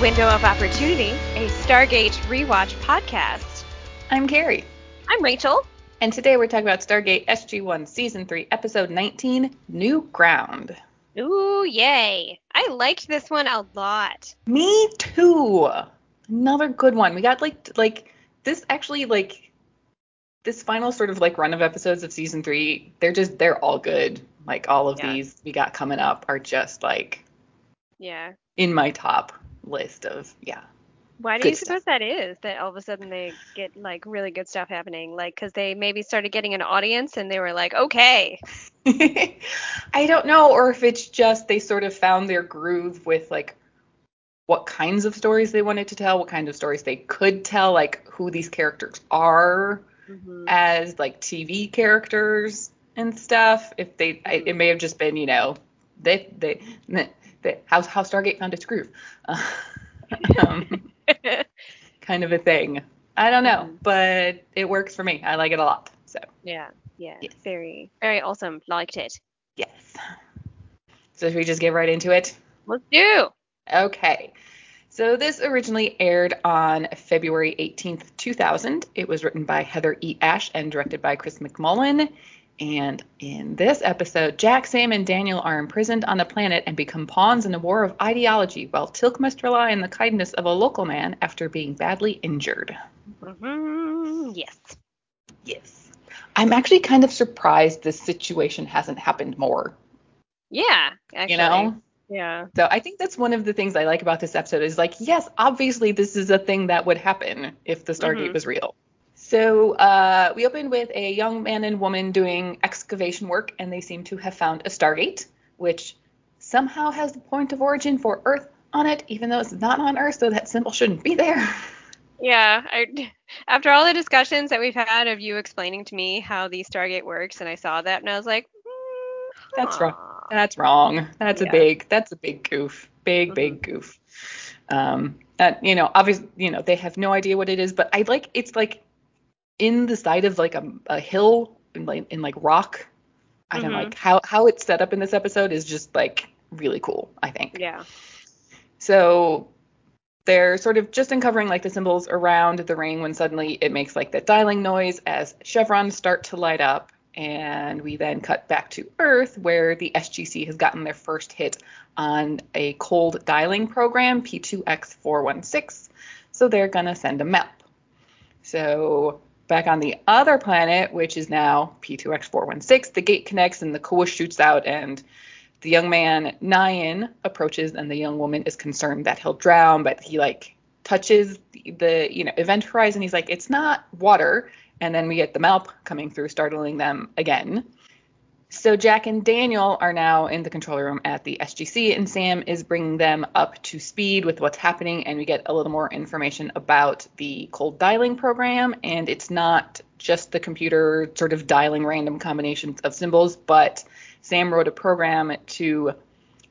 Window of Opportunity, a Stargate rewatch podcast. I'm Carrie, I'm Rachel. and today we're talking about Stargate SG-1 Season 3, Episode 19, New Ground. Ooh, yay. I liked this one a lot. Me too. Another good one. We got like like this actually like this final sort of like run of episodes of season 3, they're just they're all good. Like all of Yeah. these we got coming up are just like Yeah. in my top list of yeah. Why do you stuff. suppose that is? That all of a sudden they get like really good stuff happening? Like, because they maybe started getting an audience and they were like, okay. I don't know, or if it's just they sort of found their groove with like what kinds of stories they wanted to tell, what kind of stories they could tell, like who these characters are Mhm. as like TV characters and stuff. If they, I, it may have just been, you know, they, they, they how how Stargate found its groove, um, kind of a thing. I don't know, Mhm. but it works for me. I like it a lot. So yeah. Yeah. Yes. Very, very awesome. Liked it. yes. So should we just get right into it? Let's do. Okay. So this originally aired on February 18th, 2000. It was written by Heather E. Ash and directed by Chris McMullen. And in this episode, Jack, Sam, and Daniel are imprisoned on a planet and become pawns in a war of ideology, while Teal'c must rely on the kindness of a local man after being badly injured. hmm Yes. Yes. I'm actually kind of surprised this situation hasn't happened more. Yeah. Actually. You know? Yeah. So I think that's one of the things I like about this episode is like, yes, obviously this is a thing that would happen if the Stargate Mhm. was real. So uh, we open with a young man and woman doing excavation work, and they seem to have found a Stargate, which somehow has the point of origin for Earth on it, even though it's not on Earth, so that symbol shouldn't be there. Yeah, I, after all the discussions that we've had of you explaining to me how the Stargate works, and I saw that, and I was like, mm, That's huh. wrong. That's wrong. That's Yeah. a big. That's a big goof. Big Mhm. big goof. Um, that you know, obviously, you know, they have no idea what it is, but I like it's like in the side of like a, a hill in like in like rock. I don't Mhm. like how how it's set up in this episode is just like really cool. I think. Yeah. So they're sort of just uncovering like the symbols around the ring when suddenly it makes like the dialing noise as chevrons start to light up. And we then cut back to Earth where the SGC has gotten their first hit on a cold dialing program, P2X416. So they're going to send a MALP. So back on the other planet, which is now P2X416, the gate connects and the Koa shoots out and the young man Nyan approaches and the young woman is concerned that he'll drown, but he like touches the, the you know event horizon. He's like, it's not water, and then we get the Malp coming through, startling them again. So Jack and Daniel are now in the control room at the SGC, and Sam is bringing them up to speed with what's happening, and we get a little more information about the cold dialing program, and it's not just the computer sort of dialing random combinations of symbols, but Sam wrote a program to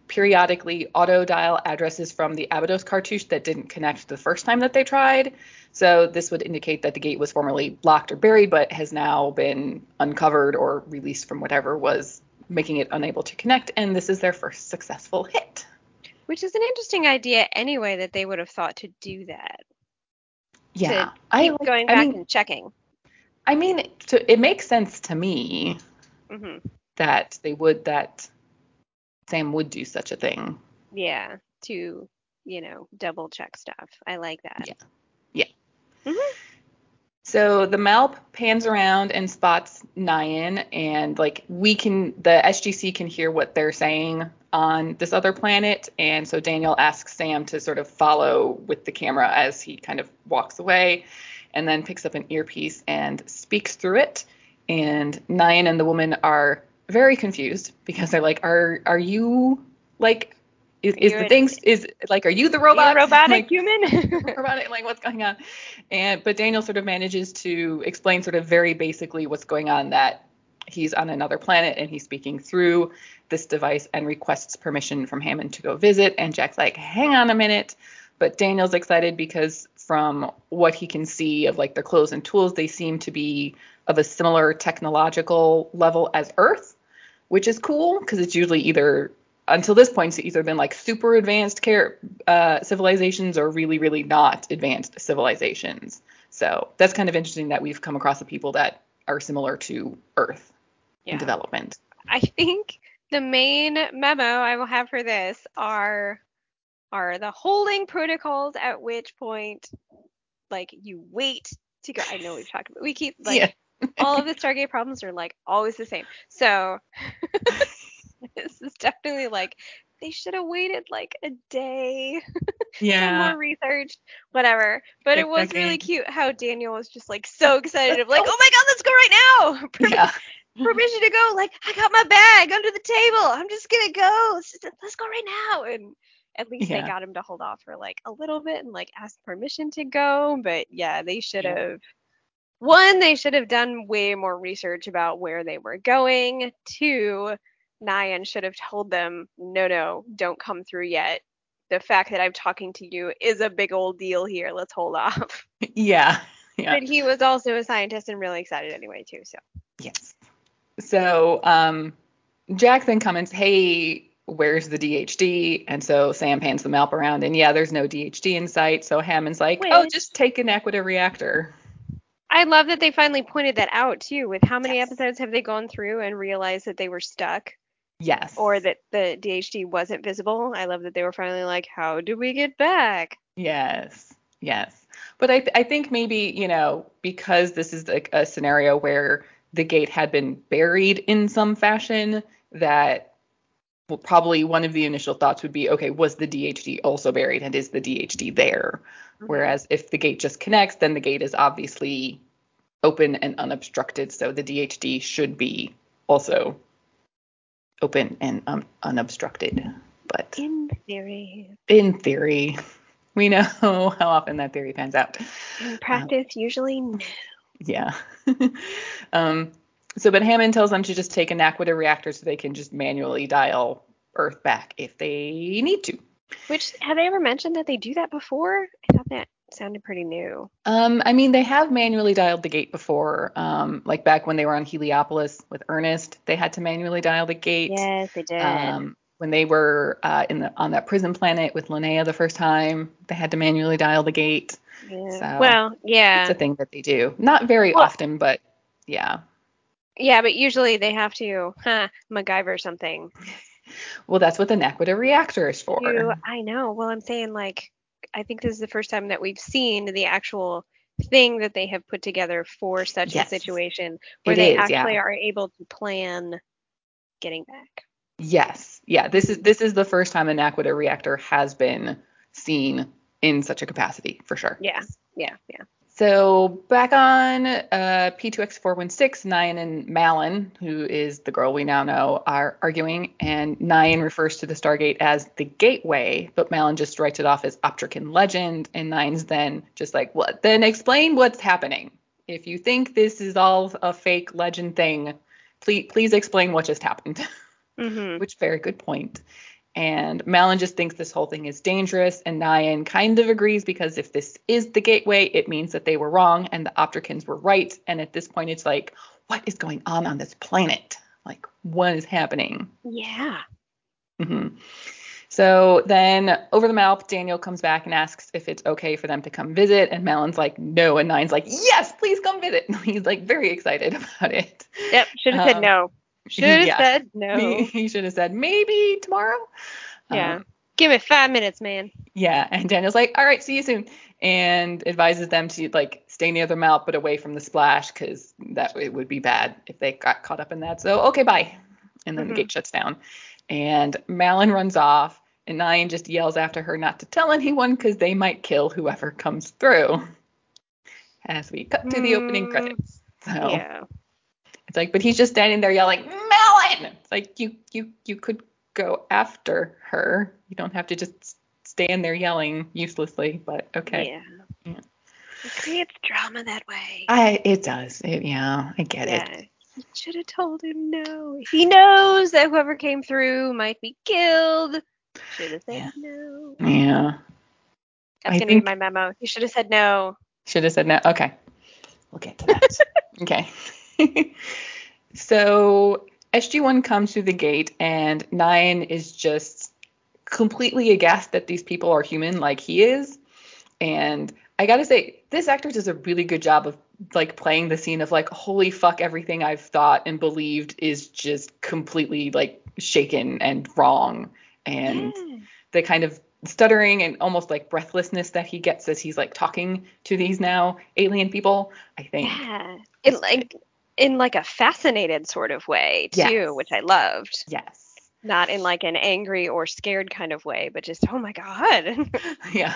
periodically auto dial addresses from the Abydos cartouche that didn't connect the first time that they tried. So this would indicate that the gate was formerly locked or buried, but has now been uncovered or released from whatever was making it unable to connect. And this is their first successful hit. Which is an interesting idea anyway that they would have thought to do that. Yeah, to I like- going I back mean, and checking. I mean, to, it makes sense to me hmm that they would that Sam would do such a thing. Yeah. To, you know, double check stuff. I like that. Yeah. Yeah. Mhm. So the Malp pans around and spots Nyan, and like we can, the SGC can hear what they're saying on this other planet, and so Daniel asks Sam to sort of follow with the camera as he kind of walks away, and then picks up an earpiece and speaks through it. And Nyan and the woman are very confused because they're like, "Are are you like?" Is, is the things is like are you the you robot robotic Like, human? robotic like what's going on and but daniel sort of manages to explain sort of very basically what's going on that he's on another planet and he's speaking through this device and requests permission from hammond to go visit and jack's like hang on a minute but daniel's excited because from what he can see of like their clothes and tools they seem to be of a similar technological level as earth which is cool because it's usually either until this point, it's either been like super advanced care uh, civilizations or really, really not advanced civilizations. So that's kind of interesting that we've come across the people that are similar to Earth Yeah. in development. I think the main memo I will have for this are are the holding protocols at which point like you wait to go. I know we've talked about we keep like yeah. All of the Stargate problems are like always the same. So this is definitely like they should have waited like a day Yeah. more research, whatever. But it was really cute how Daniel was just like so excited of like, oh my god, let's go right now. Yeah. Permission to go. Like, I got my bag under the table. I'm just gonna go. Let's, let's go right now. And at least Yeah. they got him to hold off for like a little bit and like ask permission to go. But yeah, they should Yeah. One, they should have done way more research about where they were going. Two, Nyan should have told them, no, no, don't come through yet. The fact that I'm talking to you is a big old deal here. Let's hold off. Yeah. Yeah. But he was also a scientist and really excited anyway, too. So Yes. So um, Jack then comments, "Hey, where's the DHD?" And so Sam pans the MALP around, and yeah, there's no DHD in sight. So Hammond's like, "Oh, just take a naquadah reactor." I love that they finally pointed that out too. With how many Yes. episodes have they gone through and realized that they were stuck Yes. or that the DHD wasn't visible? I love that they were finally like, how do we get back? Yes. Yes. But I, th- I think maybe, you know, because this is like a scenario where the gate had been buried in some fashion, that well, probably one of the initial thoughts would be, okay, was the DHD also buried and is the DHD there? Whereas if the gate just connects, then the gate is obviously open and unobstructed. So the DHD should be also open and um, unobstructed. But in theory, in theory, we know how often that theory pans out. in practice, usually no. Yeah. um, so, but Hammond tells them to just take a naquadah reactor so they can just manually dial Earth back if they need to. Which have they ever mentioned that they do that before? I thought that sounded pretty new. Um, I mean, they have manually dialed the gate before. Um, like back when they were on Heliopolis with Ernest, they had to manually dial the gate. Yes, they did. Um, when they were uh, in the on that prison planet with Linnea the first time, they had to manually dial the gate. yeah. so well, yeah. It's a thing that they do. Not very Well- often, but yeah. Yeah, but usually they have to, huh, MacGyver something. Well, that's what the naquadah reactor is for. to I know. Well, I'm saying like I think this is the first time that we've seen the actual thing that they have put together for such Yes. a situation where It they is, yeah. actually are able to plan getting back. Yes. Yeah. This is this is the first time a naquadah reactor has been seen in such a capacity for sure. Yeah. Yeah, yeah. So back on uh, P2X416, Nyan and Malin, who is the girl we now know, are arguing, and Nyan refers to the Stargate as the Gateway, but Malin just writes it off as Optrican legend, and Nyan's then just like, what? Then explain what's happening. If you think this is all a fake legend thing, please please explain what just happened. Mhm. which very good point. And Malin just thinks this whole thing is dangerous, and Nyan kind of agrees because if this is the gateway, it means that they were wrong and the Optricans were right. And at this point, it's like, what is going on on this planet? Like, what is happening? Yeah. hmm So then over the MALP, Daniel comes back and asks if it's okay for them to come visit, and Malin's like, no, and Nyan's like, yes, please come visit. And He's like very excited about it. Yep. Should have said Um, no. Should have yeah. said no. He, he should have said maybe tomorrow. yeah. Um, Give me five minutes, man. Yeah, and Daniel's like, all right, see you soon, and advises them to like stay near the mouth but away from the splash because that it would be bad if they got caught up in that. So okay, bye. And then Mhm. the gate shuts down, and Malin runs off, and Nyan just yells after her not to tell anyone because they might kill whoever comes through. As we cut to the opening Mm, credits. So Yeah. It's like, but he's just standing there yelling, Melon! It's like you you you could go after her. You don't have to just stand there yelling uselessly, but okay. Yeah. Yeah. It creates drama that way. I it does. It, yeah, I get it. yeah. You should have told him no. He knows that whoever came through might be killed. Should have said Yeah. no. Yeah. That's I gonna think- be my memo. You should have said no. Should have said no. Okay. We'll get to that. okay. so SG1 comes through the gate, and Nyan is just completely aghast that these people are human like he is. And I gotta say, this actor does a really good job of like playing the scene of like, holy fuck, everything I've thought and believed is just completely like shaken and wrong. And Yeah. the kind of stuttering and almost like breathlessness that he gets as he's like talking to these now alien people, I think. Yeah. In like in like a fascinated sort of way too, Yes. which I loved. Yes. Not in like an angry or scared kind of way, but just oh my god. Yeah.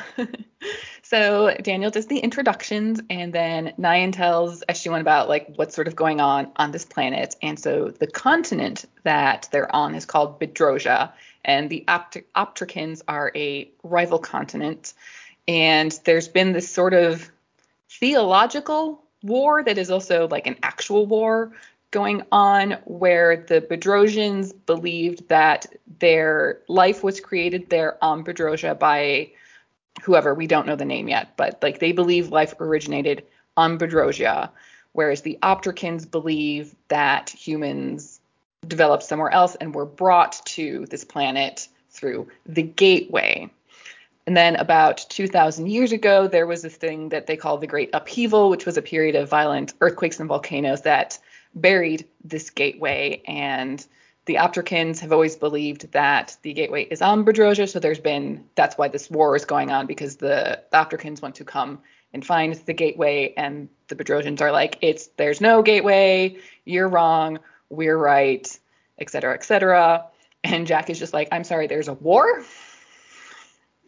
so Daniel does the introductions, and then Nyan tells SG1 about like what's sort of going on on this planet. And so the continent that they're on is called Bedrosia, and the Opt- Optricans are a rival continent. And there's been this sort of theological war that is also like an actual war going on where the Bedrosians believed that their life was created there on Bedrosia by whoever we don't know the name yet, but like they believe life originated on Bedrosia, whereas the Optricans believe that humans developed somewhere else and were brought to this planet through the Gateway. And then about 2,000 years ago, there was this thing that they call the Great Upheaval, which was a period of violent earthquakes and volcanoes that buried this gateway. And the Optricans have always believed that the gateway is on Bedrosia. So there's been, that's why this war is going on, because the, the want to come and find the gateway. And the Bedrosians are like, it's, there's no gateway. You're wrong. We're right, et cetera, et cetera. And Jack is just like, I'm sorry, there's a war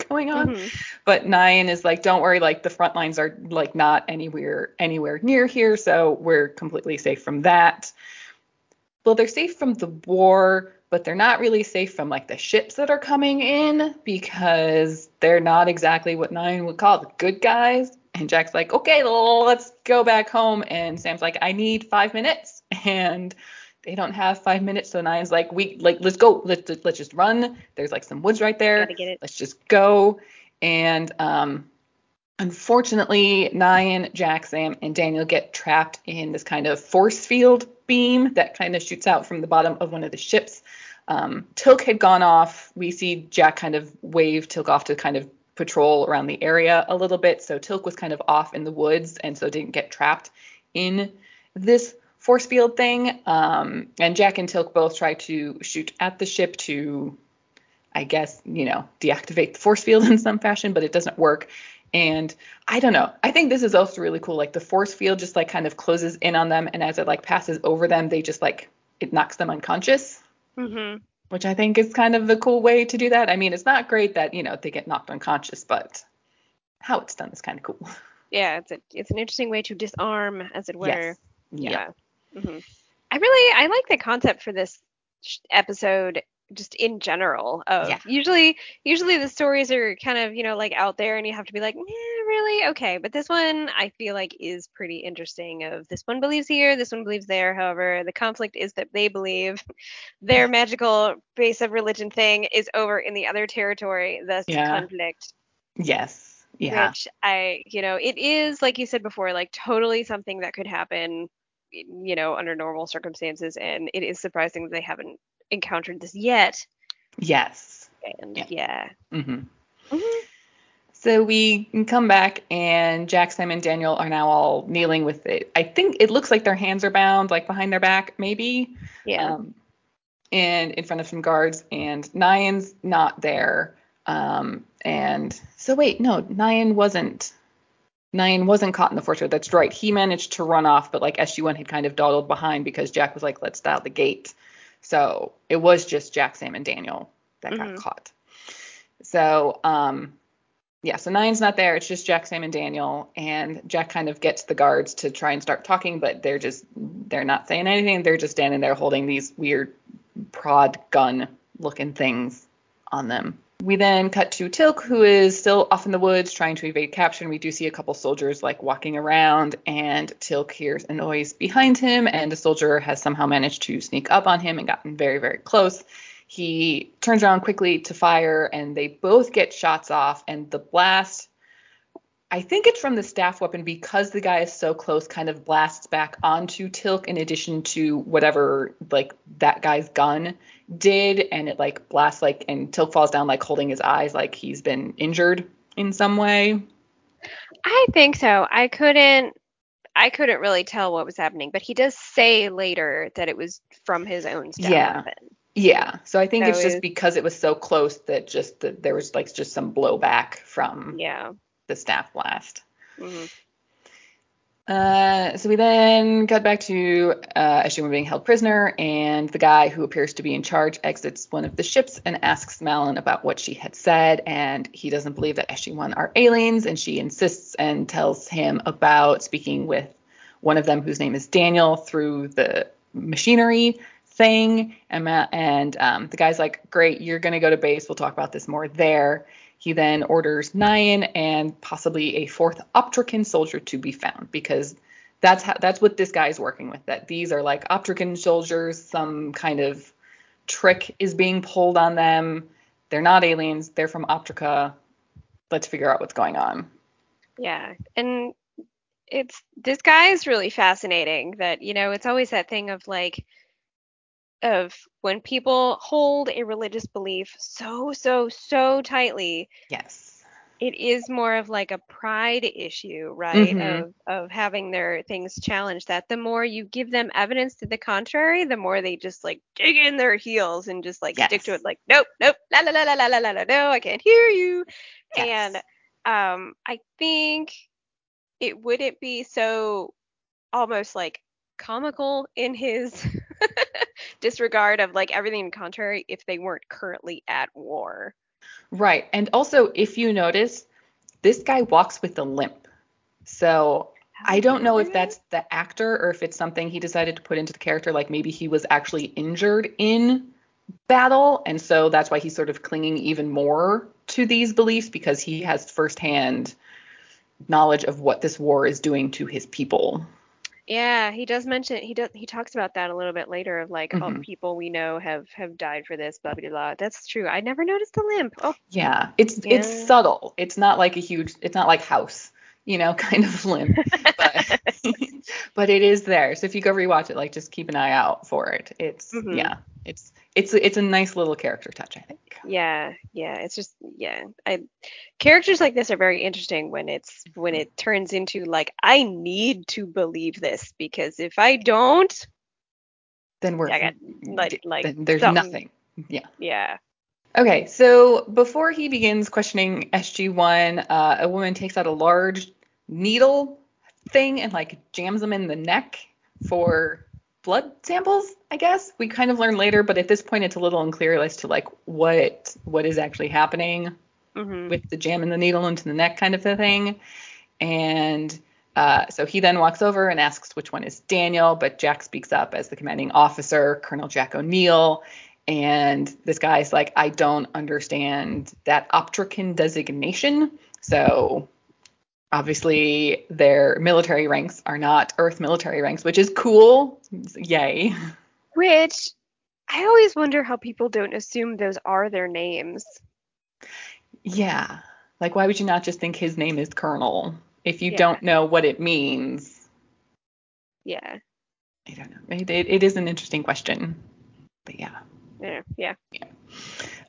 going on. Mhm. But Nyan is like, don't worry, like the front lines are like not anywhere anywhere near here, so we're completely safe from that. Well, they're safe from the war, but they're not really safe from like the ships that are coming in because they're not exactly what Nyan would call the good guys. And Jack's like, okay, let's go back home. And Sam's like, I need five minutes. And they don't have five minutes, so Nyan's like, we like let's go, let's let's just run. There's like some woods right there let's just go. And um, unfortunately, Nyan, Jack, Sam, and Daniel get trapped in this kind of force field beam that kind of shoots out from the bottom of one of the ships. Um, Teal'c had gone off. We see Jack kind of wave Teal'c off to kind of patrol around the area a little bit. So Teal'c was kind of off in the woods and so didn't get trapped in this force field thing. Um, and Jack and Teal'c both try to shoot at the ship to I guess, you know, deactivate the force field in some fashion, but it doesn't work. And I don't know. I think this is also really cool. Like the force field just like kind of closes in on them, and as it like passes over them, they just like it knocks them unconscious, Mhm. which I think is kind of a cool way to do that. I mean, it's not great that you know they get knocked unconscious, but how it's done is kind of cool. Yeah, it's a it's an interesting way to disarm, as it were. Yes. Yeah. Hmm I really I like the concept for this sh- episode just in general of Yeah. usually usually the stories are kind of you know like out there and you have to be like yeah really okay but this one I feel like is pretty interesting of this one believes here this one believes there however the conflict is that they believe their magical base of religion thing is over in the other territory thus Yeah. conflict Yes. Yeah. which I, you know, it is like you said before, like totally something that could happen, you know, under normal circumstances, and it is surprising that they haven't encountered this yet. Yes. And Yeah. yeah, hmm Mhm. So we come back, and Jack, Sam, and Daniel are now all kneeling with it. I think it looks like their hands are bound, like behind their back, maybe. yeah, Um, and in front of some guards, and Nyan's not there. Um, and so wait, no, Nyan wasn't. Nyan wasn't caught in the force field. That's right. He managed to run off, but like SG1 had kind of dawdled behind because Jack was like, "Let's dial the gate." So it was just Jack, Sam, and Daniel that Mhm. got caught. So um, yeah, so Nyan's not there. It's just Jack, Sam, and Daniel. And Jack kind of gets the guards to try and start talking, but they're just they're not saying anything. They're just standing there holding these weird prod gun looking things on them. We then cut to Teal'c, who is still off in the woods trying to evade capture. And we do see a couple soldiers like walking around, and Teal'c hears a noise behind him, and a soldier has somehow managed to sneak up on him and gotten very, very close. He turns around quickly to fire, and they both get shots off. And the blast, I think it's from the staff weapon because the guy is so close, kind of blasts back onto Teal'c in addition to whatever like that guy's gun did, and it like blasts like and Teal'c falls down like holding his eyes like he's been injured in some way. I think so. I couldn't I couldn't really tell what was happening, but he does say later that it was from his own staff Yeah. weapon. Yeah, so I think So it's just because it was so close that just that there was like just some blowback from Yeah. The staff blast. hmm Uh, so we then cut back to uh, SG-1 being held prisoner, and the guy who appears to be in charge exits one of the ships and asks Malin about what she had said, and he doesn't believe that SG-1 are aliens, and she insists and tells him about speaking with one of them whose name is Daniel through the machinery thing, and, Ma- and um, the guy's like, "Great, you're gonna go to base. We'll talk about this more there." He then orders Nyan and possibly a fourth Optrican soldier to be found because that's how that's what this guy is working with. That these are like Optrican soldiers, some kind of trick is being pulled on them. They're not aliens. They're from Optrica. Let's figure out what's going on. Yeah. And it's this guy is really fascinating that, you know, it's always that thing of like of when people hold a religious belief so so so tightly yes it is more of like a pride issue right mm-hmm. of, of having their things challenged that the more you give them evidence to the contrary the more they just like dig in their heels and just like yes. stick to it like nope nope la la la la la la la no i can't hear you yes. and um i think it wouldn't be so almost like comical in his disregard of like everything contrary if they weren't currently at war. Right. And also, if you notice, this guy walks with a limp. So I don't know if that's the actor or if it's something he decided to put into the character. Like maybe he was actually injured in battle. And so that's why he's sort of clinging even more to these beliefs because he has firsthand knowledge of what this war is doing to his people. Yeah, he does mention he does he talks about that a little bit later of like all the Mhm. people we know have have died for this blah blah blah. That's true. I never noticed the limp. Oh, Yeah. It's Yeah. it's subtle. It's not like a huge it's not like house, you know, kind of limp. but but it is there. So if you go rewatch it, like just keep an eye out for it. It's Mhm. yeah, it's it's it's a nice little character touch, I think. yeah, yeah. It's just yeah. I characters like this are very interesting when it's when it turns into like I need to believe this because if I don't, Then we're I got, like- like then there's something- nothing. Yeah. yeah. Okay, so before he begins questioning SG1, uh, a woman takes out a large needle thing and like jams them in the neck for blood samples. I guess we kind of learn later, but at this point it's a little unclear as to like what what is actually happening hmm with the jamming the needle into the neck kind of a thing. And uh, so he then walks over and asks which one is Daniel, but Jack speaks up as the commanding officer, Colonel Jack O'Neill. And this guy's like, I don't understand that Optrican designation. So obviously their military ranks are not Earth military ranks, which is cool. Yay. Which I always wonder how people don't assume those are their names. Yeah. Like, why would you not just think his name is Colonel if you Yeah. don't know what it means? Yeah. I don't know. It, it, it is an interesting question. But yeah. Yeah. Yeah.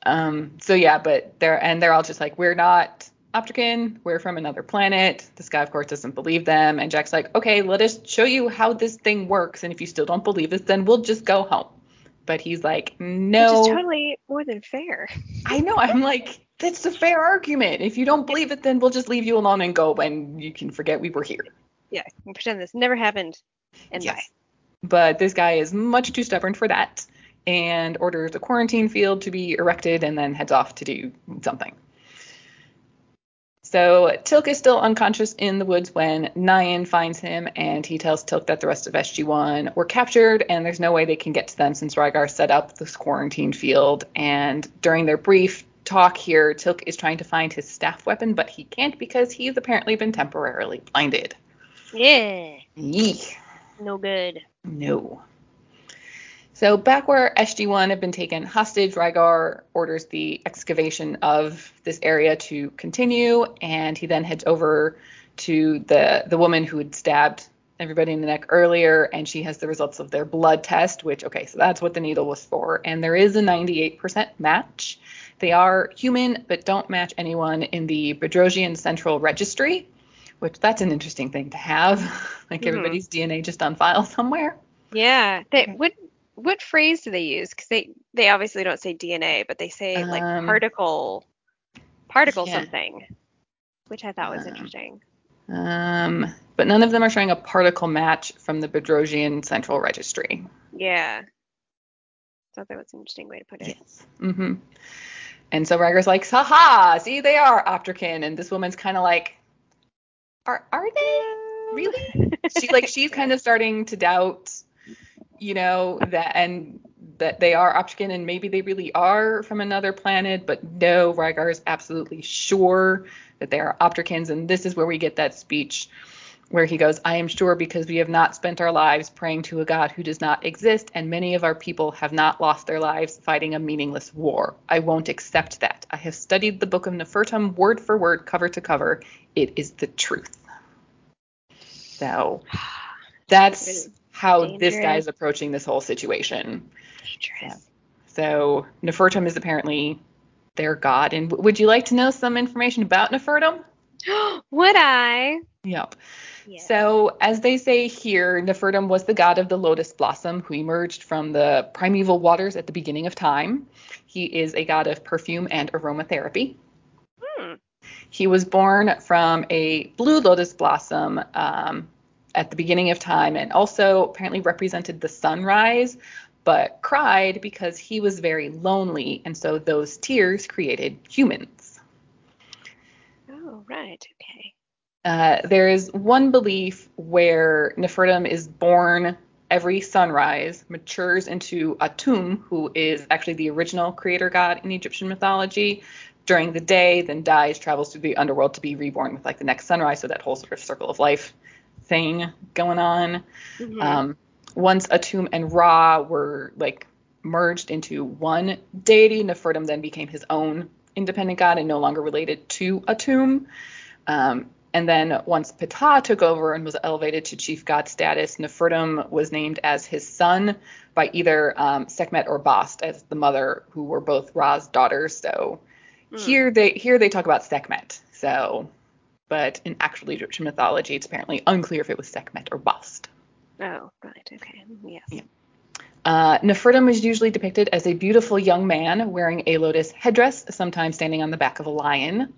Um, so yeah, but they're and they're all just like, we're not Optrican, we're from another planet. This guy, of course, doesn't believe them. And Jack's like, okay, let us show you how this thing works. And if you still don't believe us, then we'll just go home. But he's like, no. Which is totally more than fair. I know. I'm like, that's a fair argument. If you don't believe it, then we'll just leave you alone and go, and you can forget we were here. Yeah. and Pretend this never happened. And bye. Yes. But this guy is much too stubborn for that and orders a quarantine field to be erected and then heads off to do something. So Teal'c is still unconscious in the woods when Nyan finds him and he tells Teal'c that the rest of SG1 were captured and there's no way they can get to them since Rygar set up this quarantine field. And during their brief talk here, Teal'c is trying to find his staff weapon, but he can't because he's apparently been temporarily blinded. Yeah. Yee. No good. No. So back where SG1 had been taken hostage, Rygar orders the excavation of this area to continue, and he then heads over to the the woman who had stabbed everybody in the neck earlier, and she has the results of their blood test, which okay, so that's what the needle was for, and there is a 98% match. They are human, but don't match anyone in the Bedrosian Central Registry, which that's an interesting thing to have, like Mhm. everybody's DNA just on file somewhere. Yeah. They what what phrase do they use? Because they they obviously don't say DNA, but they say like Um, particle particle yeah. something, which I thought was Um, interesting. Um, but none of them are showing a particle match from the Bedrosian Central Registry. Yeah. Thought that was an interesting way to put it. Yes. Mm-hmm. And so Rygar's like, haha, see, they are Optrican. And this woman's kind of like, are are they? Really? She like she's kind of starting to doubt, you know, that and that they are Optrican and maybe they really are from another planet, but no, Rygar is absolutely sure that they are Optricans, and this is where we get that speech where he goes, I am sure because we have not spent our lives praying to a God who does not exist, and many of our people have not lost their lives fighting a meaningless war. I won't accept that. I have studied the book of Nefertum word for word, cover to cover. It is the truth. So that's how this guy is approaching this whole situation. Dangerous. So Nefertum is apparently their god. And would you like to know some information about Nefertum? Would I? Yep. Yeah. So, as they say here, Nefertum was the god of the lotus blossom who emerged from the primeval waters at the beginning of time. He is a god of perfume and aromatherapy. Hmm. He was born from a blue lotus blossom um, at the beginning of time and also apparently represented the sunrise, but cried because he was very lonely, and so those tears created humans. Oh, right. Okay. Uh, there is one belief where Nefertum is born every sunrise, matures into Atum, who is actually the original creator god in Egyptian mythology, during the day, then dies, travels through the underworld to be reborn with like the next sunrise, so that whole sort of circle of life thing going on. Mhm. Um, once Atum and Ra were like merged into one deity, Nefertum then became his own independent god and no longer related to Atum. Um, and then once Ptah took over and was elevated to chief god status, Nefertum was named as his son by either um, Sekhmet or Bast as the mother, who were both Ra's daughters. So Hmm. here they here they talk about Sekhmet. So, but in actual Egyptian mythology, it's apparently unclear if it was Sekhmet or Bast. Oh, right. Okay. Yes. Yeah. Uh, Nefertum is usually depicted as a beautiful young man wearing a lotus headdress, sometimes standing on the back of a lion.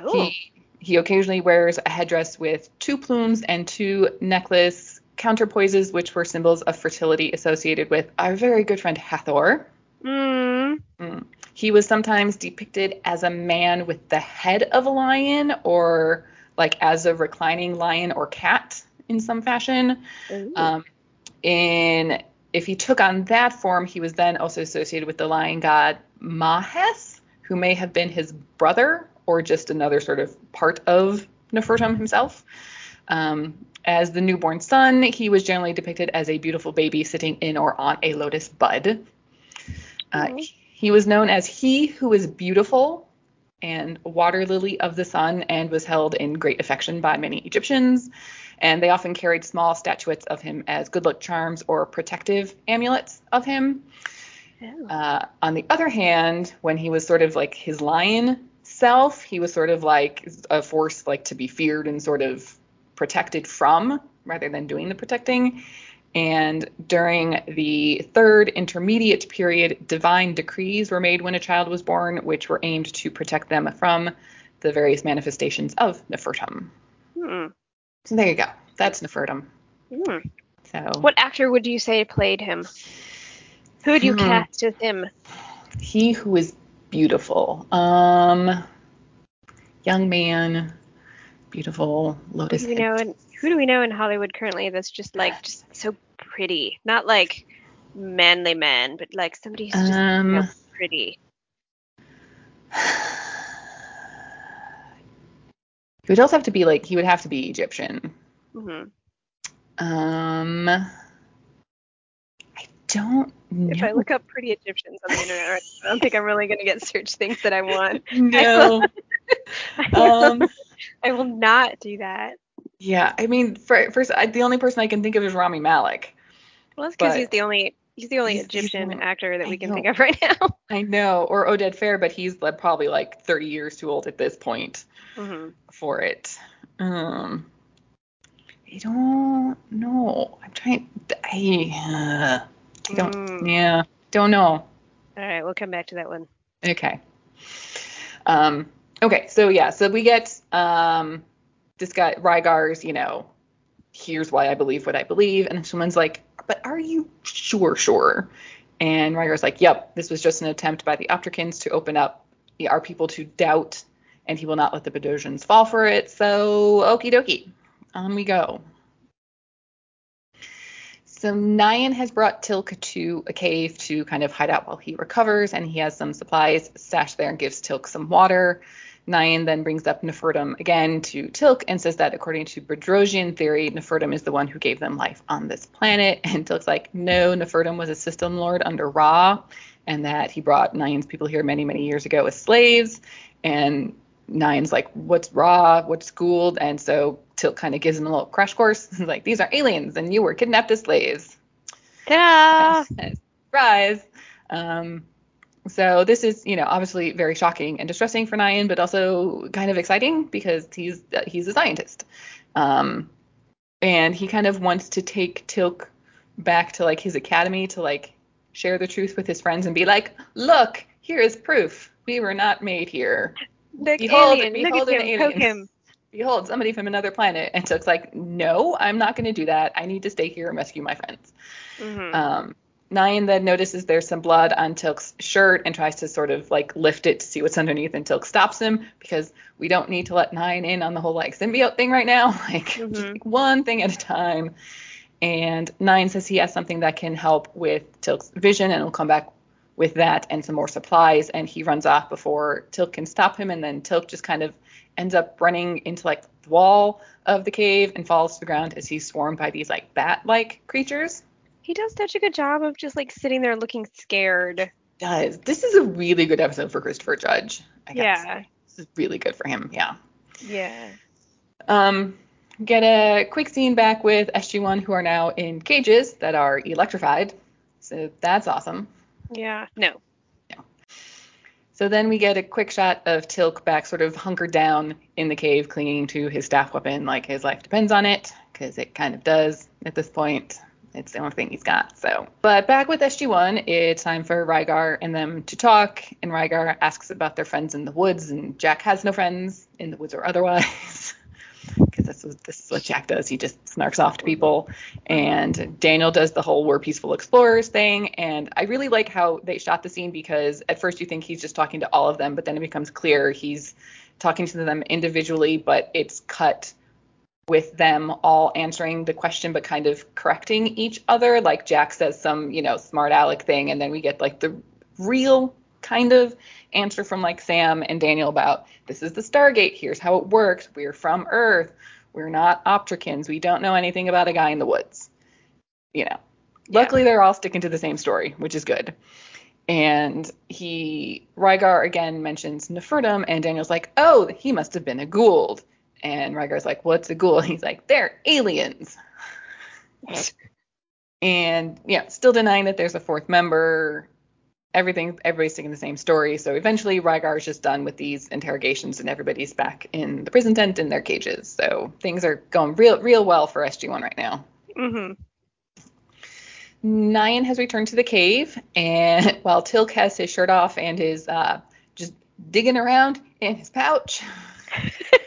Oh. He he occasionally wears a headdress with two plumes and two necklace counterpoises, which were symbols of fertility associated with our very good friend Hathor. Mm. Mm. He was sometimes depicted as a man with the head of a lion, or like as a reclining lion or cat in some fashion. Um, in if he took on that form, he was then also associated with the lion god Mahes, who may have been his brother or just another sort of part of Nefertum himself. Um, as the newborn son, he was generally depicted as a beautiful baby sitting in or on a lotus bud. Uh. He was known as he who is beautiful and water lily of the sun and was held in great affection by many Egyptians. And they often carried small statuettes of him as good luck charms or protective amulets of him. Oh. Uh, on the other hand, when he was sort of like his lion self, he was sort of like a force like to be feared and sort of protected from rather than doing the protecting. And during the third intermediate period, divine decrees were made when a child was born, which were aimed to protect them from the various manifestations of Nefertum. Hmm. So there you go. That's Nefertum. Hmm. So What actor would you say played him? Who would you Hmm. cast as him? he who is beautiful. Um, young man, beautiful, lotus. head. know? Who do we know in Hollywood currently that's just like just so pretty? Not like manly man, but like somebody who's just Um, pretty. he would also have to be like he would have to be Egyptian. hmm Um, I don't know. If I look up pretty Egyptians on the internet, right, I don't think I'm really gonna get search things that I want. no, um, I will not do that. Yeah, I mean, for, first, I, the only person I can think of is Rami Malek. Well, that's because he's the only he's the only He's- he's Egyptian the- actor that I we can know. think of right now. I know, or Oded Fehr, but he's like, probably like 30 years too old at this point hmm for it. Um, I don't know. I'm trying. I, uh, I don't. Mm. Yeah, don't know. All right, we'll come back to that one. Okay. Um, okay, so yeah, so we get um, this guy Rygar's, you know, here's why I believe what I believe, and someone's like, but are you sure, sure? And Rygar's like, yep, this was just an attempt by the Optricans to open up our people to doubt, and he will not let the Bedrosians fall for it. So okie dokie, on we go. So Nyan has brought Teal'c to a cave to kind of hide out while he recovers, and he has some supplies stashed there and gives Teal'c some water. Nyan then brings up Nefertum again to Teal'c and says that according to Bedrosian theory, Nefertum is the one who gave them life on this planet. And Teal'c's like, no, Nefertum was a system lord under Ra, and that he brought Nyan's people here many, many years ago as slaves. And Nyan's like, what's Ra? What's Goa'uld? And so Teal'c kind of gives him a little crash course. He's like, these are aliens, and you were kidnapped as slaves. Ta-da! Surprise. Um, so this is, you know, obviously very shocking and distressing for Nyan, but also kind of exciting because he's uh, he's a scientist, um, and he kind of wants to take Teal'c back to like his academy to like share the truth with his friends and be like, look, here is proof we were not made here. Look, Behold- alien, behold look an him, alien. him. Behold, somebody from another planet. And Teal'c's like, no, I'm not going to do that. I need to stay here and rescue my friends. Mhm. Um, Nyan then notices there's some blood on Teal'c's shirt and tries to sort of like lift it to see what's underneath, and Teal'c stops him because we don't need to let Nyan in on the whole like symbiote thing right now. Like just Mhm. like, one thing at a time. And Nyan says he has something that can help with Teal'c's vision, and will come back with that and some more supplies. And he runs off before Teal'c can stop him, and then Teal'c just kind of ends up running into like the wall of the cave and falls to the ground as he's swarmed by these like bat-like creatures. He does such a good job of just like sitting there looking scared. does. This is a really good episode for Christopher Judge. I guess. Yeah. This is really good for him. Yeah. Yeah. Um, get a quick scene back with SG1 who are now in cages that are electrified. So that's awesome. Yeah. No. So then we get a quick shot of Teal'c back sort of hunkered down in the cave, clinging to his staff weapon like his life depends on it, because it kind of does at this point. It's the only thing he's got. So, but back with SG1, it's time for Rygar and them to talk. And Rygar asks about their friends in the woods, and Jack has no friends in the woods or otherwise, because this is this is what Jack does. He just snarks off to people. And Daniel does the whole "we're peaceful explorers" thing. And I really like how they shot the scene because at first you think he's just talking to all of them, but then it becomes clear he's talking to them individually, but it's cut with them all answering the question but kind of correcting each other. Like Jack says some, you know, smart aleck thing, and then we get like the real kind of answer from like Sam and Daniel about this is the Stargate, here's how it works. We're from Earth. We're not Optricans. We don't know anything about a guy in the woods. You know. Yeah. Luckily they're all sticking to the same story, which is good. And he Rygar again mentions Nefertum and Daniel's like, "Oh, he must have been a Goa'uld." And Rygar's like, "What's a Goa'uld?" He's like, "They're aliens." and yeah, still denying that there's a fourth member. Everything, everybody's sticking the same story. So eventually, Rygar is just done with these interrogations, and everybody's back in the prison tent in their cages. So things are going real, real well for SG1 right now. Mhm. Nyan has returned to the cave, and while Teal'c has his shirt off and is uh, just digging around in his pouch,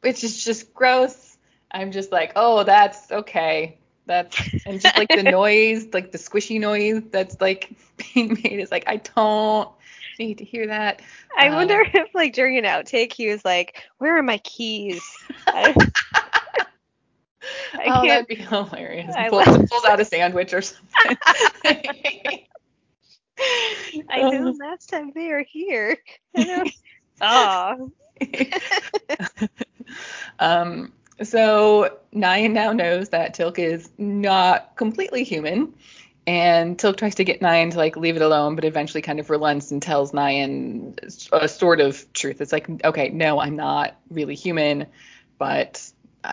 which is just gross. I'm just like, oh, that's okay. That's and just like the noise, like the squishy noise that's like being made is like, I don't need to hear that. I Um, wonder if like during an outtake he was like, "Where are my keys?" I, I oh, can't. that'd be hilarious. I Pulls, love- pulls out a sandwich or something. I know last time they were here. Oh. Um, so Nyan now knows that Teal'c is not completely human, And Teal'c tries to get Nyan to like leave it alone, but eventually kind of relents and tells Nyan a sort of truth. It's like, okay, no, I'm not really human, but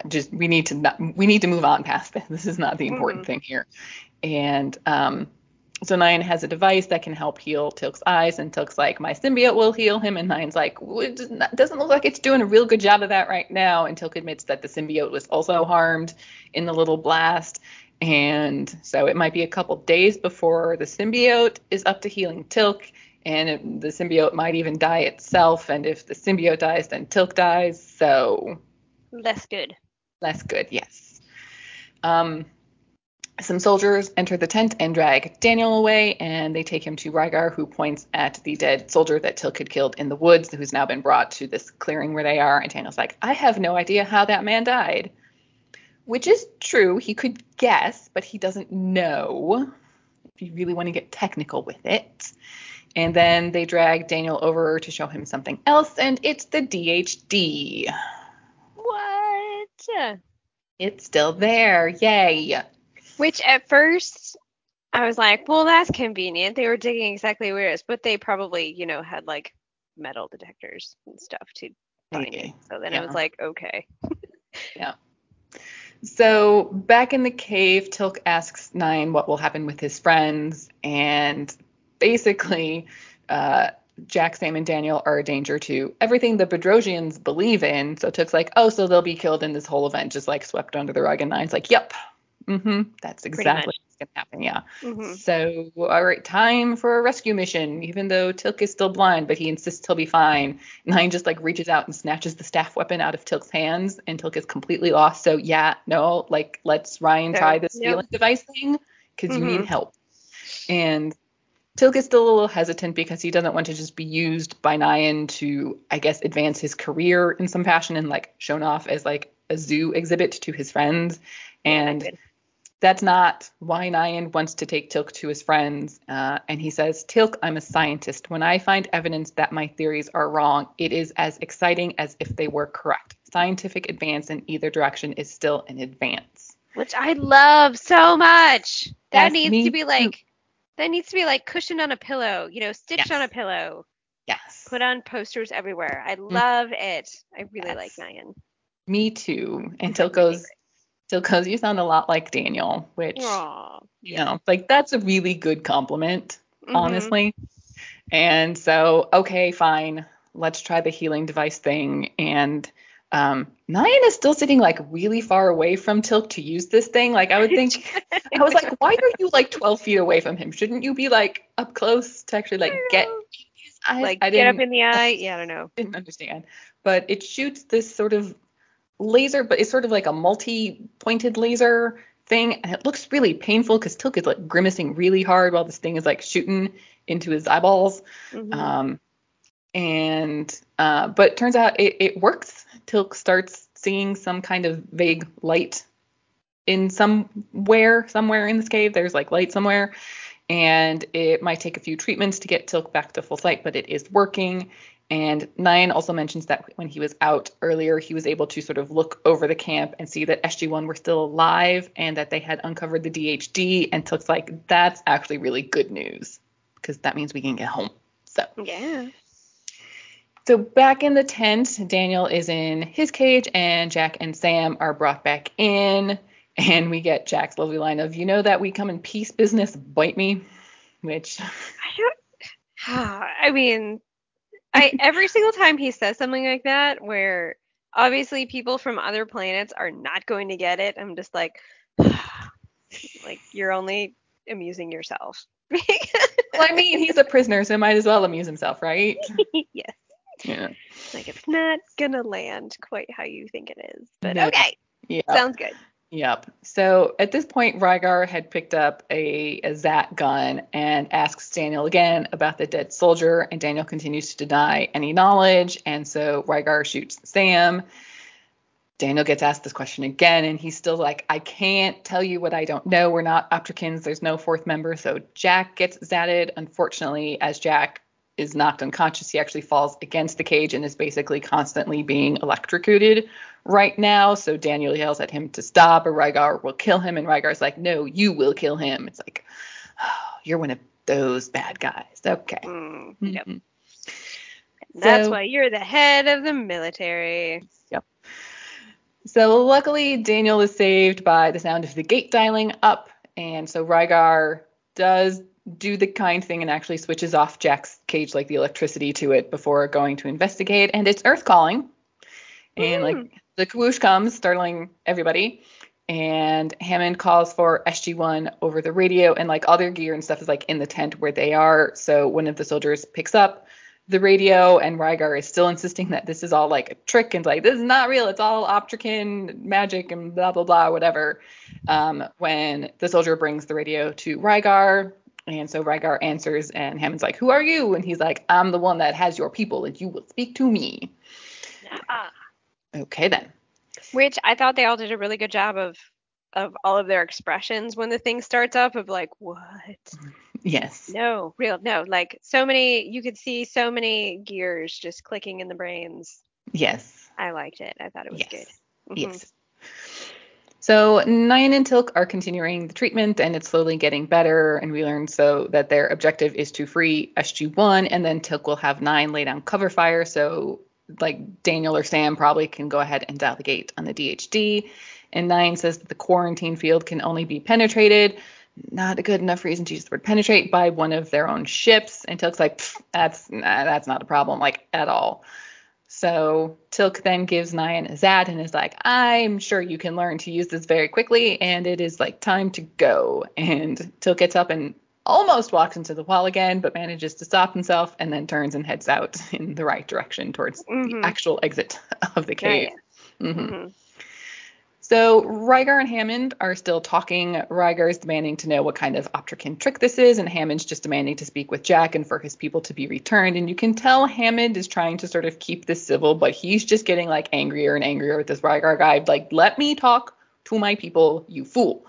just we need to not, we need to move on past this. This is not the important Mm-hmm. thing here. And um, so Nyan has a device that can help heal Teal'c's eyes, and Teal'c's like, my symbiote will heal him, and Nyan's like, "Well, it doesn't look like it's doing a real good job of that right now. And Teal'c admits that the symbiote was also harmed in the little blast, and so it might be a couple days before the symbiote is up to healing Teal'c. And it, the symbiote might even die itself, and if the symbiote dies, then Tilk dies. So Less good. less good, yes. Um, some soldiers enter the tent and drag Daniel away, and they take him to Rygar, who points at the dead soldier that Teal'c had killed in the woods, who's now been brought to this clearing where they are. And Daniel's like, I have no idea how that man died. Which is true. He could guess, but he doesn't know. If you really want to get technical with it. And then they drag Daniel over to show him something else, and it's the DHD. What? It's still there. Yay. Which at first I was like, well, that's convenient. They were digging exactly where it is, but they probably, you know, had like metal detectors and stuff to find it. So then Yeah. I was like, okay. Yeah. So back in the cave, Teal'c asks Nyan what will happen with his friends, and basically, uh, Jack, Sam, and Daniel are a danger to everything the Bedrosians believe in. So Teal'c's like, oh, so they'll be killed in this whole event, just like swept under the rug. And Nyan's like, yep, mm-hmm, that's exactly what's gonna happen. Yeah. hmm So, all right, time for a rescue mission. Even though Teal'c is still blind, but he insists he'll be fine. Nyan just like reaches out and snatches the staff weapon out of Teal'c's hands, and Teal'c is completely lost. So, yeah, no, like let's Ryan So, try this yep. healing device thing because you need Mhm. help. And Teal'c is still a little hesitant because he doesn't want to just be used by Nyan to, I guess, advance his career in some fashion and like shown off as like a zoo exhibit to his friends. And that's not why Nyan wants to take Teal'c to his friends. Uh, and he says, Teal'c, I'm a scientist. When I find evidence that my theories are wrong, it is as exciting as if they were correct. Scientific advance in either direction is still an advance. which I love so much. That Yes, needs to be too. like that needs to be like cushioned on a pillow, you know, stitched Yes. on a pillow, Yes. put on posters everywhere. I love it. I really like Yes. Nyan. Me too. And Teal'c goes, favorite. Teal'c you sound a lot like Daniel, which, Aw. you know, like that's a really good compliment. Mhm. honestly. And so, okay, fine, let's try the healing device thing. And um, Nyan is still sitting like really far away from Teal'c to use this thing. Like I would think, I was like, why are you like 12 feet away from him? Shouldn't you be like up close to actually like get like I get up in the eye. Yeah, I don't know. didn't understand. But it shoots this sort of laser, but it's sort of like a multi-pointed laser thing, and it looks really painful because Teal'c is like grimacing really hard while this thing is like shooting into his eyeballs. Mhm. Um, and uh, but turns out it, it works. Teal'c starts seeing some kind of vague light in somewhere, somewhere in this cave. There's like light somewhere, and it might take a few treatments to get Teal'c back to full sight, but it is working. And Nyan also mentions that when he was out earlier, he was able to sort of look over the camp and see that SG1 were still alive and that they had uncovered the DHD. And Teal'c's like, that's actually really good news because that means we can get home. So. yeah. So back in the tent, Daniel is in his cage, and Jack and Sam are brought back in. And we get Jack's lovely line of, "You know that we come in peace business, bite me," which I don't. I mean, I every single time he says something like that, where obviously people from other planets are not going to get it, I'm just like, like you're only amusing yourself. well, I mean, he's a prisoner, so might as well amuse himself, right? yes. Yeah. Like it's not gonna land quite how you think it is, but No. okay, Yeah. sounds good. Yep. So at this point, Rygar had picked up a, a Zat gun and asks Daniel again about the dead soldier, and Daniel continues to deny any knowledge, and so Rygar shoots Sam. Daniel gets asked this question again, and he's still like, I can't tell you what I don't know. We're not Optricans. There's no fourth member. So Jack gets zatted. Unfortunately, as Jack is knocked unconscious, he actually falls against the cage and is basically constantly being electrocuted right now. So Daniel yells at him to stop, or Rygar will kill him, and Rygar's like, No, you will kill him. It's like, Oh, you're one of those bad guys. Okay. Mm, yep. Mhm. That's So- why you're the head of the military. Yep. So luckily, Daniel is saved by the sound of the gate dialing up, and so Rygar does do the kind thing and actually switches off Jack's cage, like the electricity to it, before going to investigate. And it's Earth calling, and like the swoosh comes, startling everybody. And Hammond calls for SG1 over the radio, and like all their gear and stuff is like in the tent where they are. So one of the soldiers picks up the radio, and Rygar is still insisting that this is all like a trick and like this is not real. It's all Optrican magic and blah blah blah whatever. Um, when the soldier brings the radio to Rygar, and so Rygar answers, and Hammond's like, "Who are you?" And he's like, "I'm the one that has your people, and you will speak to me." Ah. Okay then. Which I thought they all did a really good job of of all of their expressions when the thing starts up of like what Yes. no real no like so many you could see so many gears just clicking in the brains Yes. i liked it i thought it was yes. good Mhm. Yes. So Nyan and Teal'c are continuing the treatment and it's slowly getting better. And we learn so that their objective is to free SG1 and then Teal'c will have Nyan lay down cover fire. So like Daniel or Sam probably can go ahead and dial the gate on the DHD. And Nyan says that the quarantine field can only be penetrated. Not a good enough reason to use the word penetrate by one of their own ships. And Teal'c's like, that's that's not a problem, like at all. So Teal'c then gives Nyan a Zat and is like, I'm sure you can learn to use this very quickly, and it is like time to go. And Teal'c gets up and almost walks into the wall again, but manages to stop himself and then turns and heads out in the right direction towards Mhm. the actual exit of the cave. Mhm. Mhm. So Rygar and Hammond are still talking. Rygar is demanding to know what kind of Optrican trick this is, and Hammond's just demanding to speak with Jack and for his people to be returned. And you can tell Hammond is trying to sort of keep this civil, but he's just getting like angrier and angrier with this Rygar guy. Like, let me talk to my people, you fool.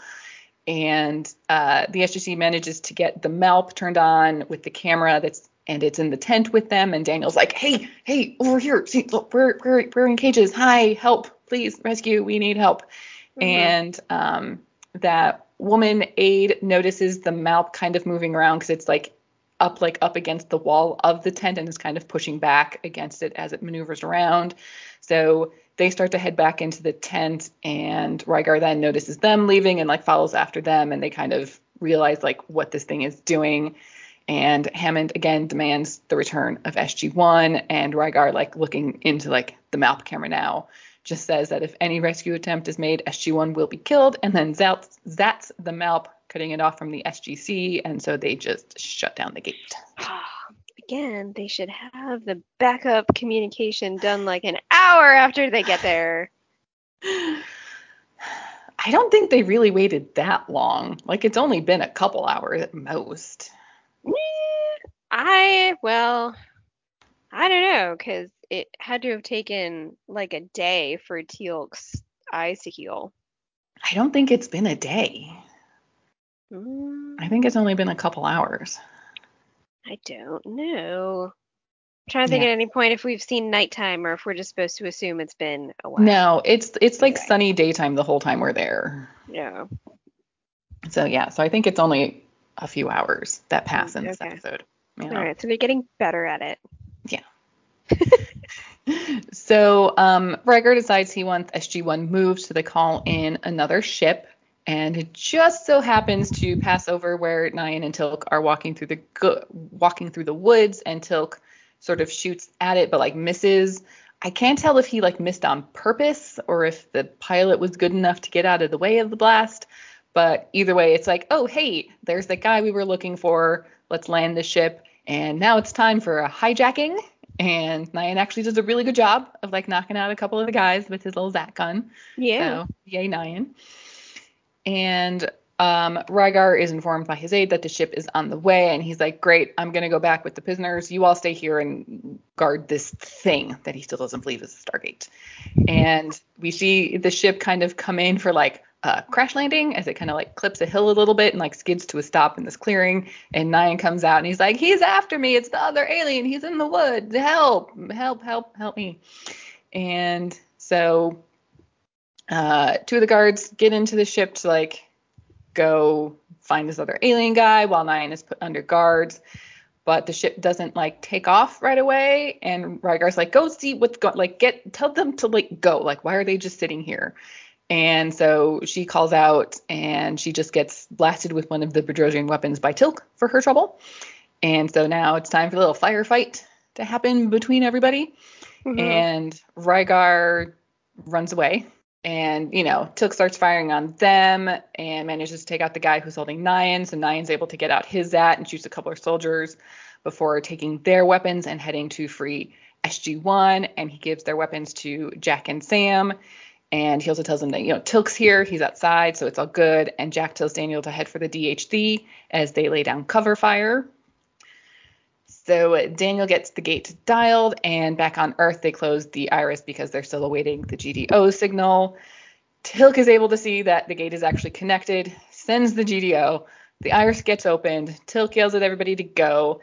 And uh, the SGC manages to get the MALP turned on with the camera that's and it's in the tent with them. And Daniel's like, hey, hey, over here. See, look, we're, we're, we're in cages. Hi, help, please, rescue. We need help. Mhm. And um, that woman aide notices the MALP kind of moving around because it's like up, like up against the wall of the tent and is kind of pushing back against it as it maneuvers around. So they start to head back into the tent, and Rygar then notices them leaving and like follows after them, and they kind of realize like what this thing is doing. And Hammond again demands the return of SG1, and Rygar, like looking into like the MALP camera now, just says that if any rescue attempt is made, SG1 will be killed, and then Zats, Zats the MALP, cutting it off from the SGC, and so they just shut down the gate. again they should have the backup communication done like an hour after they get there I don't think they really waited that long. Like it's only been a couple hours at most. I well, I don't know because it had to have taken like a day for Teal'c's eyes to heal. I don't think it's been a day. Mm, I think it's only been a couple hours. I don't know. I'm trying to think Yeah. at any point if we've seen nighttime or if we're just supposed to assume it's been a while. No, it's it's like sunny daytime the whole time we're there. Yeah. So yeah, so I think it's only a few hours that pass in this Okay. episode. You know? right. So they're getting better at it. Yeah. so um, Rygar decides he wants SG1 moved, so they call in another ship, and it just so happens to pass over where Nyan and Teal'c are walking through the go- walking through the woods, and Teal'c sort of shoots at it, but like misses. I can't tell if he like missed on purpose or if the pilot was good enough to get out of the way of the blast. But either way, it's like, oh hey, there's the guy we were looking for. Let's land the ship, and now it's time for a hijacking. And Nyan actually does a really good job of like knocking out a couple of the guys with his little Zat gun. Yeah. So yay Nyan. And um, Rygar is informed by his aide that the ship is on the way, and he's like, "Great, I'm gonna go back with the prisoners. You all stay here and guard this thing that he still doesn't believe is a Stargate." And we see the ship kind of come in for like a crash landing as it kind of like clips a hill a little bit and like skids to a stop in this clearing. And Nyan comes out and he's like, "He's after me. It's the other alien. He's in the woods. Help! Help! Help! Help me!" And so uh, two of the guards get into the ship to like go find this other alien guy while Nyan is put under guards. But the ship doesn't like take off right away, and Rygar's like, "Go see what's going. Like, get tell them to like go. Like, why are they just sitting here?" And so she calls out, and she just gets blasted with one of the Bedrosian weapons by Teal'c for her trouble. And so now it's time for a little firefight to happen between everybody. Mhm. And Rygar runs away. And, you know, Teal'c starts firing on them and manages to take out the guy who's holding Nyan. So Nyan's able to get out his Zat and shoots a couple of soldiers before taking their weapons and heading to free SG1. And he gives their weapons to Jack and Sam. And he also tells them that, you know, Teal'c's here, he's outside, so it's all good. And Jack tells Daniel to head for the DHD as they lay down cover fire. So uh, Daniel gets the gate dialed, and back on Earth, they close the iris because they're still awaiting the GDO signal. Teal'c is able to see that the gate is actually connected, sends the GDO. The iris gets opened. Teal'c yells at everybody to go.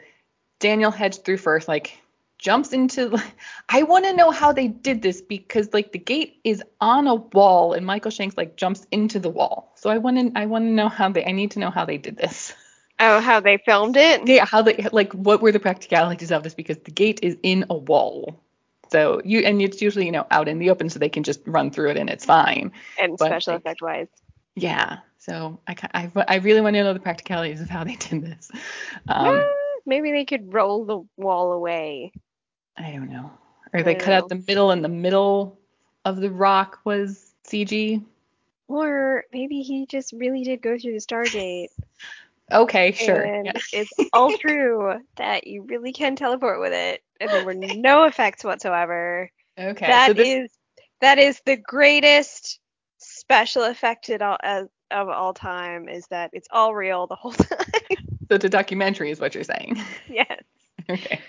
Daniel heads through first, like jumps into. I want to know how they did this because like the gate is on a wall, and Michael Shanks like jumps into the wall. So I want to I want to know how they. I need to know how they did this. Oh, how they filmed it? Yeah, how they like what were the practicalities of this because the gate is in a wall. So you and it's usually you know out in the open so they can just run through it and it's fine. And But special they- effect wise. Yeah. So I I, I really want to know the practicalities of how they did this. Um, Well, maybe they could roll the wall away. I don't know. Or they cut out the middle and the middle of the rock was CG. Or maybe he just really did go through the Stargate. Okay, sure. And Yeah. it's all true that you really can teleport with it. And there were no effects whatsoever. Okay. That so is this, that is the greatest special effect at all, as, of all time is that it's all real the whole time. so the documentary is what you're saying. yes. okay.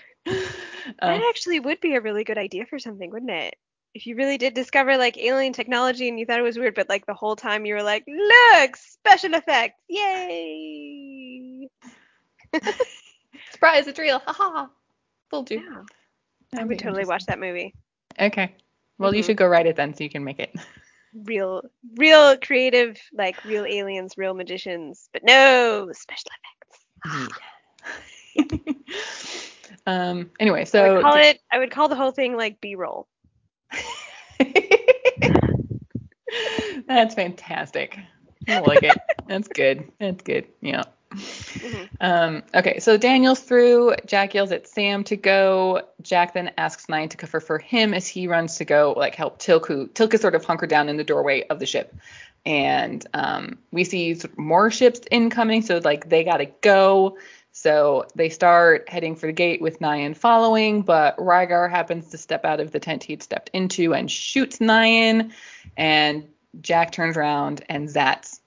That Um, actually would be a really good idea for something, wouldn't it? If you really did discover like alien technology and you thought it was weird, but like the whole time you were like, look, special effects, yay! surprise, it's real. Haha. Fooled you. Yeah, I would totally watch that movie. Okay. Well, you Mhm. should go write it then so you can make it. Real, real creative, like real aliens, real magicians, but no special effects. um. Anyway, so I would call it. I would call the whole thing like B-roll. That's fantastic. I like it. That's good. That's good. Yeah. Mhm. Um, okay, so Daniel's through. Jack yells at Sam to go. Jack then asks Nyan to cover for him as he runs to go like help Teal'c, who Teal'c is sort of hunkered down in the doorway of the ship. And um, we see more ships incoming, so like they gotta go. So they start heading for the gate with Nyan following, but Rygar happens to step out of the tent he'd stepped into and shoots Nyan. And Jack turns around and zats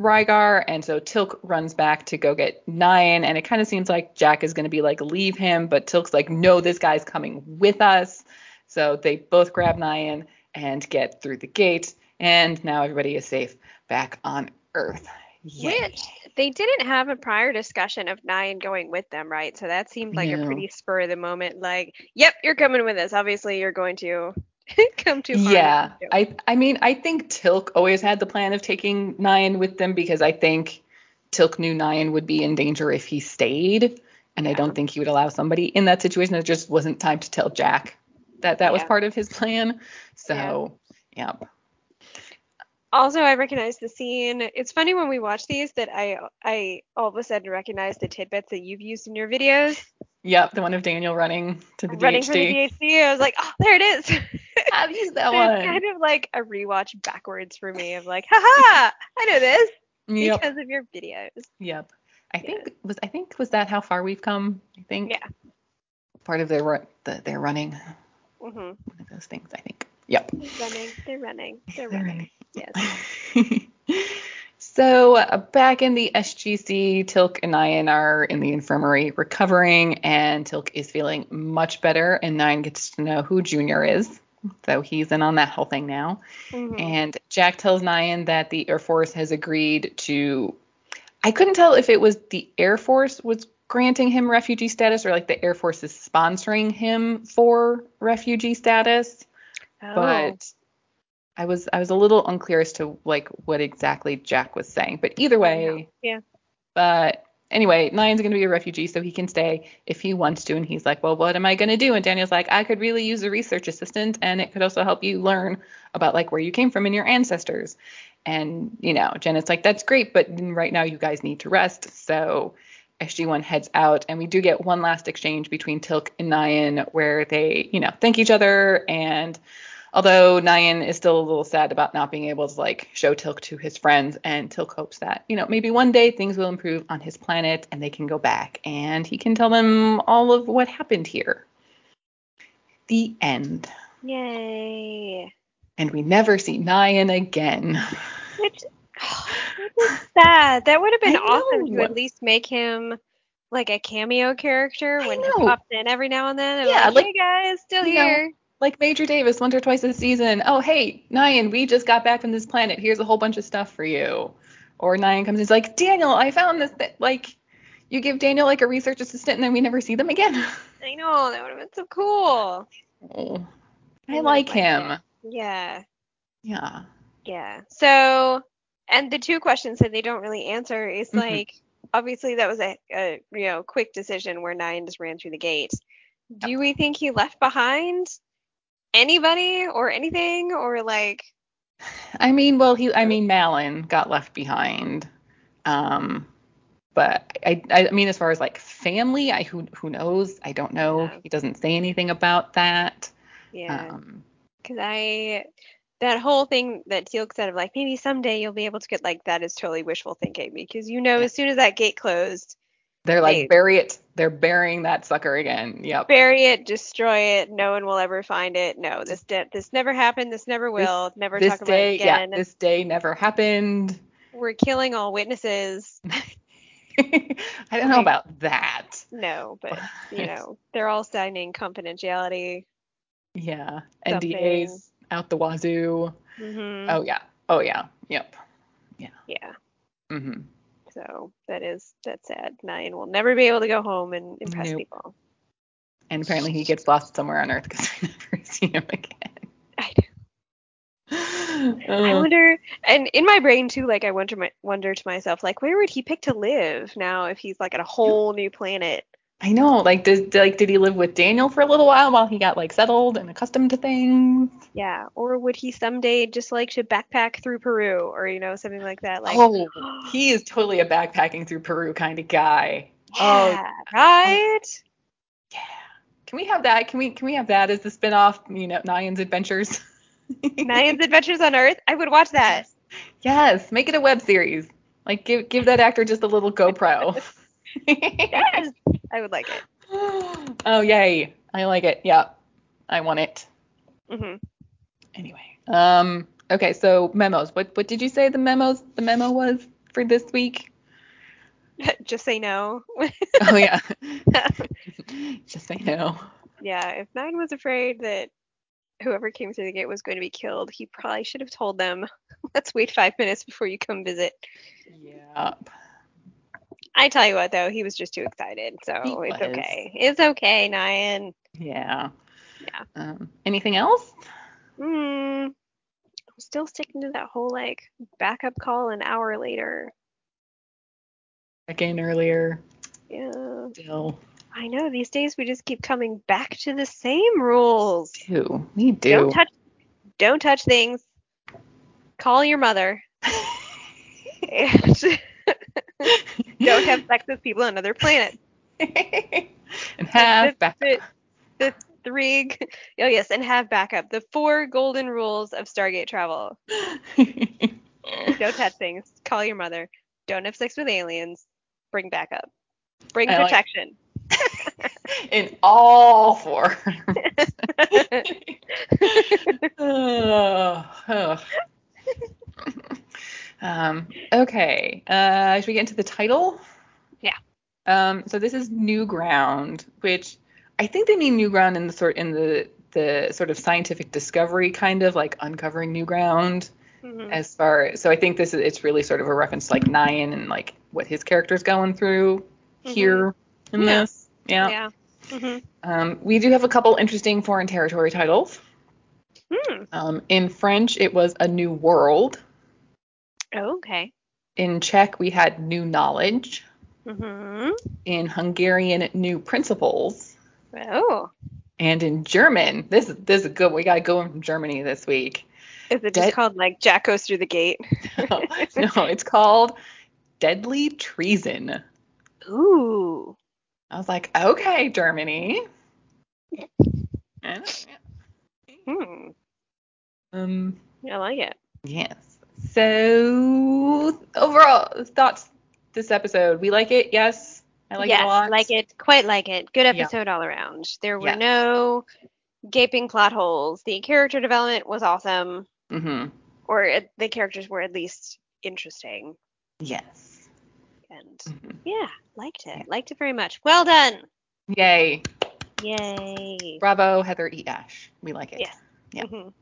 Rygar, and so Teal'c runs back to go get Nyan, and it kind of seems like Jack is going to be like, leave him, but Teal'c's like, no, this guy's coming with us. So they both grab Nyan and get through the gate, and now everybody is safe back on Earth. Yay. Which they didn't have a prior discussion of Nyan going with them, right? So that seemed like No. a pretty spur of the moment. Like, yep, you're coming with us. Obviously, you're going to come too far. Yeah. I I mean I think Teal'c always had the plan of taking Nyan with them because I think Teal'c knew Nyan would be in danger if he stayed, and I don't think he would allow somebody in that situation. It just wasn't time to tell Jack that that was part of his plan. So, yeah. Also, I recognize the scene. It's funny when we watch these that I I all of a sudden recognize the tidbits that you've used in your videos. Yep, the one of Daniel running to the running DHD. for the DHC, I was like, oh, there it is. I've used that So one. it's kind of like a rewatch backwards for me of like, haha, I know this Yep. because of your videos. Yep. I think was I think was that how far we've come? I think. Yeah. Part of their run, the, their running, Mm-hmm. one of those things. I think. Yep. They're running. They're running. They're They're running. Yes. so uh, back in the SGC, Teal'c and Nyan are in the infirmary recovering, and Teal'c is feeling much better, and Nyan gets to know who Junior is. So he's in on that whole thing now. Mhm. And Jack tells Nyan that the Air Force has agreed to. I couldn't tell if it was the Air Force was granting him refugee status or like the Air Force is sponsoring him for refugee status Oh. but I was I was a little unclear as to like what exactly Jack was saying, but either way, Yeah. but anyway, Nyan's going to be a refugee, so he can stay if he wants to. And he's like, well, what am I going to do? And Daniel's like, I could really use a research assistant, and it could also help you learn about like where you came from and your ancestors. And you know, Janet's like, that's great, but right now you guys need to rest. So SG1 heads out, and we do get one last exchange between Teal'c and Nyan where they, you know, thank each other and Although Nyan is still a little sad about not being able to like show Teal'c to his friends, and Teal'c hopes that you know maybe one day things will improve on his planet and they can go back and he can tell them all of what happened here. The end. Yay. And we never see Nyan again. Which, is sad. That would have been awesome to at least make him like a cameo character when he pops in every now and then. And Yeah, like, like, hey guys, still you know, here. Like Major Davis once or twice a season. Oh hey, Nyan, we just got back from this planet. Here's a whole bunch of stuff for you. Or Nyan comes and is like, Daniel, I found this. Th-. Like, you give Daniel like a research assistant and then we never see them again. I know that would have been so cool. Oh, I I like him. Yeah, Yeah. yeah. So, and the two questions that they don't really answer is Mhm. like, obviously that was a, a you know quick decision where Nyan just ran through the gate. Do we think he left behind anybody or anything or like? I mean, well, he, I mean, Malin got left behind. Um, but I, I mean, as far as like family, I who, who knows? I don't know. Yeah. He doesn't say anything about that. Yeah. Um, Because I, that whole thing that Teal'c said of like maybe someday you'll be able to get like that is totally wishful thinking because you know Yeah. as soon as that gate closed, they're like They- bury it. They're burying that sucker again. Yep. bury it, destroy it, no one will ever find it. No, this de- this never happened. This never will. never this talk about it again. yeah, this day never happened. We're killing all witnesses. I don't know about that. No, but you know they're all signing confidentiality. Yeah. Something. NDAs out the wazoo. hmm Oh yeah. Oh yeah. Yep. Yeah. Yeah. hmm So that is that's sad. Nyan will never be able to go home and impress Nope. people. And apparently he gets lost somewhere on Earth because we never see him again. I do. I Uh, wonder, and in my brain too, like I wonder, my, wonder to myself, like where would he pick to live now if he's like at a whole new planet? I know. Like, did like did he live with Daniel for a little while while he got like settled and accustomed to things? Yeah, or would he someday just like to backpack through Peru or you know something like that? Like, oh, he is totally a backpacking through Peru kind of guy. Oh, yeah, right? yeah. Can we have that? Can we can we have that as the spin-off, you know, Nyan's Adventures? Nyan's Adventures on Earth. I would watch that. Yes, make it a web series. Like give give that actor just a little GoPro. Yes, I would like it. oh yay. I like it. Yeah. I want it. hmm Anyway. Um okay, so memos. What what did you say the memos the memo was for this week? just say no. Oh yeah. just say no. yeah, if Nyan was afraid that whoever came through the gate was going to be killed, he probably should have told them, "Let's wait five minutes before you come visit." Yeah. I tell you what, though, he was just too excited, so it's okay. It's okay, Nyan. Yeah. Yeah. Um anything else? Hmm. I'm still sticking to that whole like backup call an hour later. Check in earlier. Yeah, Still I know. These days we just keep coming back to the same rules. do. We do. Don't touch. Don't touch things. Call your mother. And don't have sex with people on other planets. and have the, back. the, the three. Oh yes, and have backup. The four golden rules of Stargate travel. Don't touch things. Call your mother. Don't have sex with aliens. Bring backup. Bring I like- protection. In all four. Ugh, ugh. Oh, oh. Um, okay. Uh, should we get into the title? Yeah. Um, so this is New Ground, which I think they mean New Ground in the sort in the the sort of scientific discovery kind of like uncovering new ground Mhm. as far so I think this is it's really sort of a reference to like Nyan and like what his character's going through here in Yeah. this. Yeah. Yeah. hmm Um, we do have a couple interesting foreign territory titles. Hmm. Um, in French, it was A New World. Oh, okay. In Czech, we had New Knowledge. Mm-hmm. In Hungarian, New Principles. Oh. And in German, this is this is good. We got to go in from Germany this week. Is it just called like Jack goes through the gate? no, no, it's called Deadly Treason. Ooh. I was like, okay, Germany. Hmm. Um, I like it. yes. So overall thoughts this episode, we like it. Yes, I like yes, it a lot. like it, quite like it. Good Yeah. episode all around. There were Yes. no gaping plot holes. The character development was awesome, Mm-hmm. or it, the characters were at least interesting. Yes. And Mhm. yeah, liked it. Liked it very much. Well done. Yay. Yay. Bravo, Heather E. Ash. We like it. Yes. Yeah. Mhm.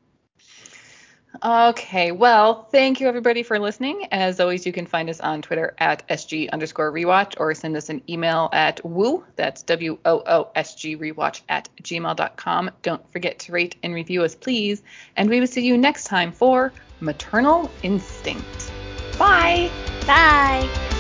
Okay, well, thank you everybody for listening. As always, you can find us on Twitter at SG underscore rewatch or send us an email at woo, that's W O O S G rewatch at gmail.com. Don't forget to rate and review us, please. And we will see you next time for Maternal Instinct. Bye. Bye.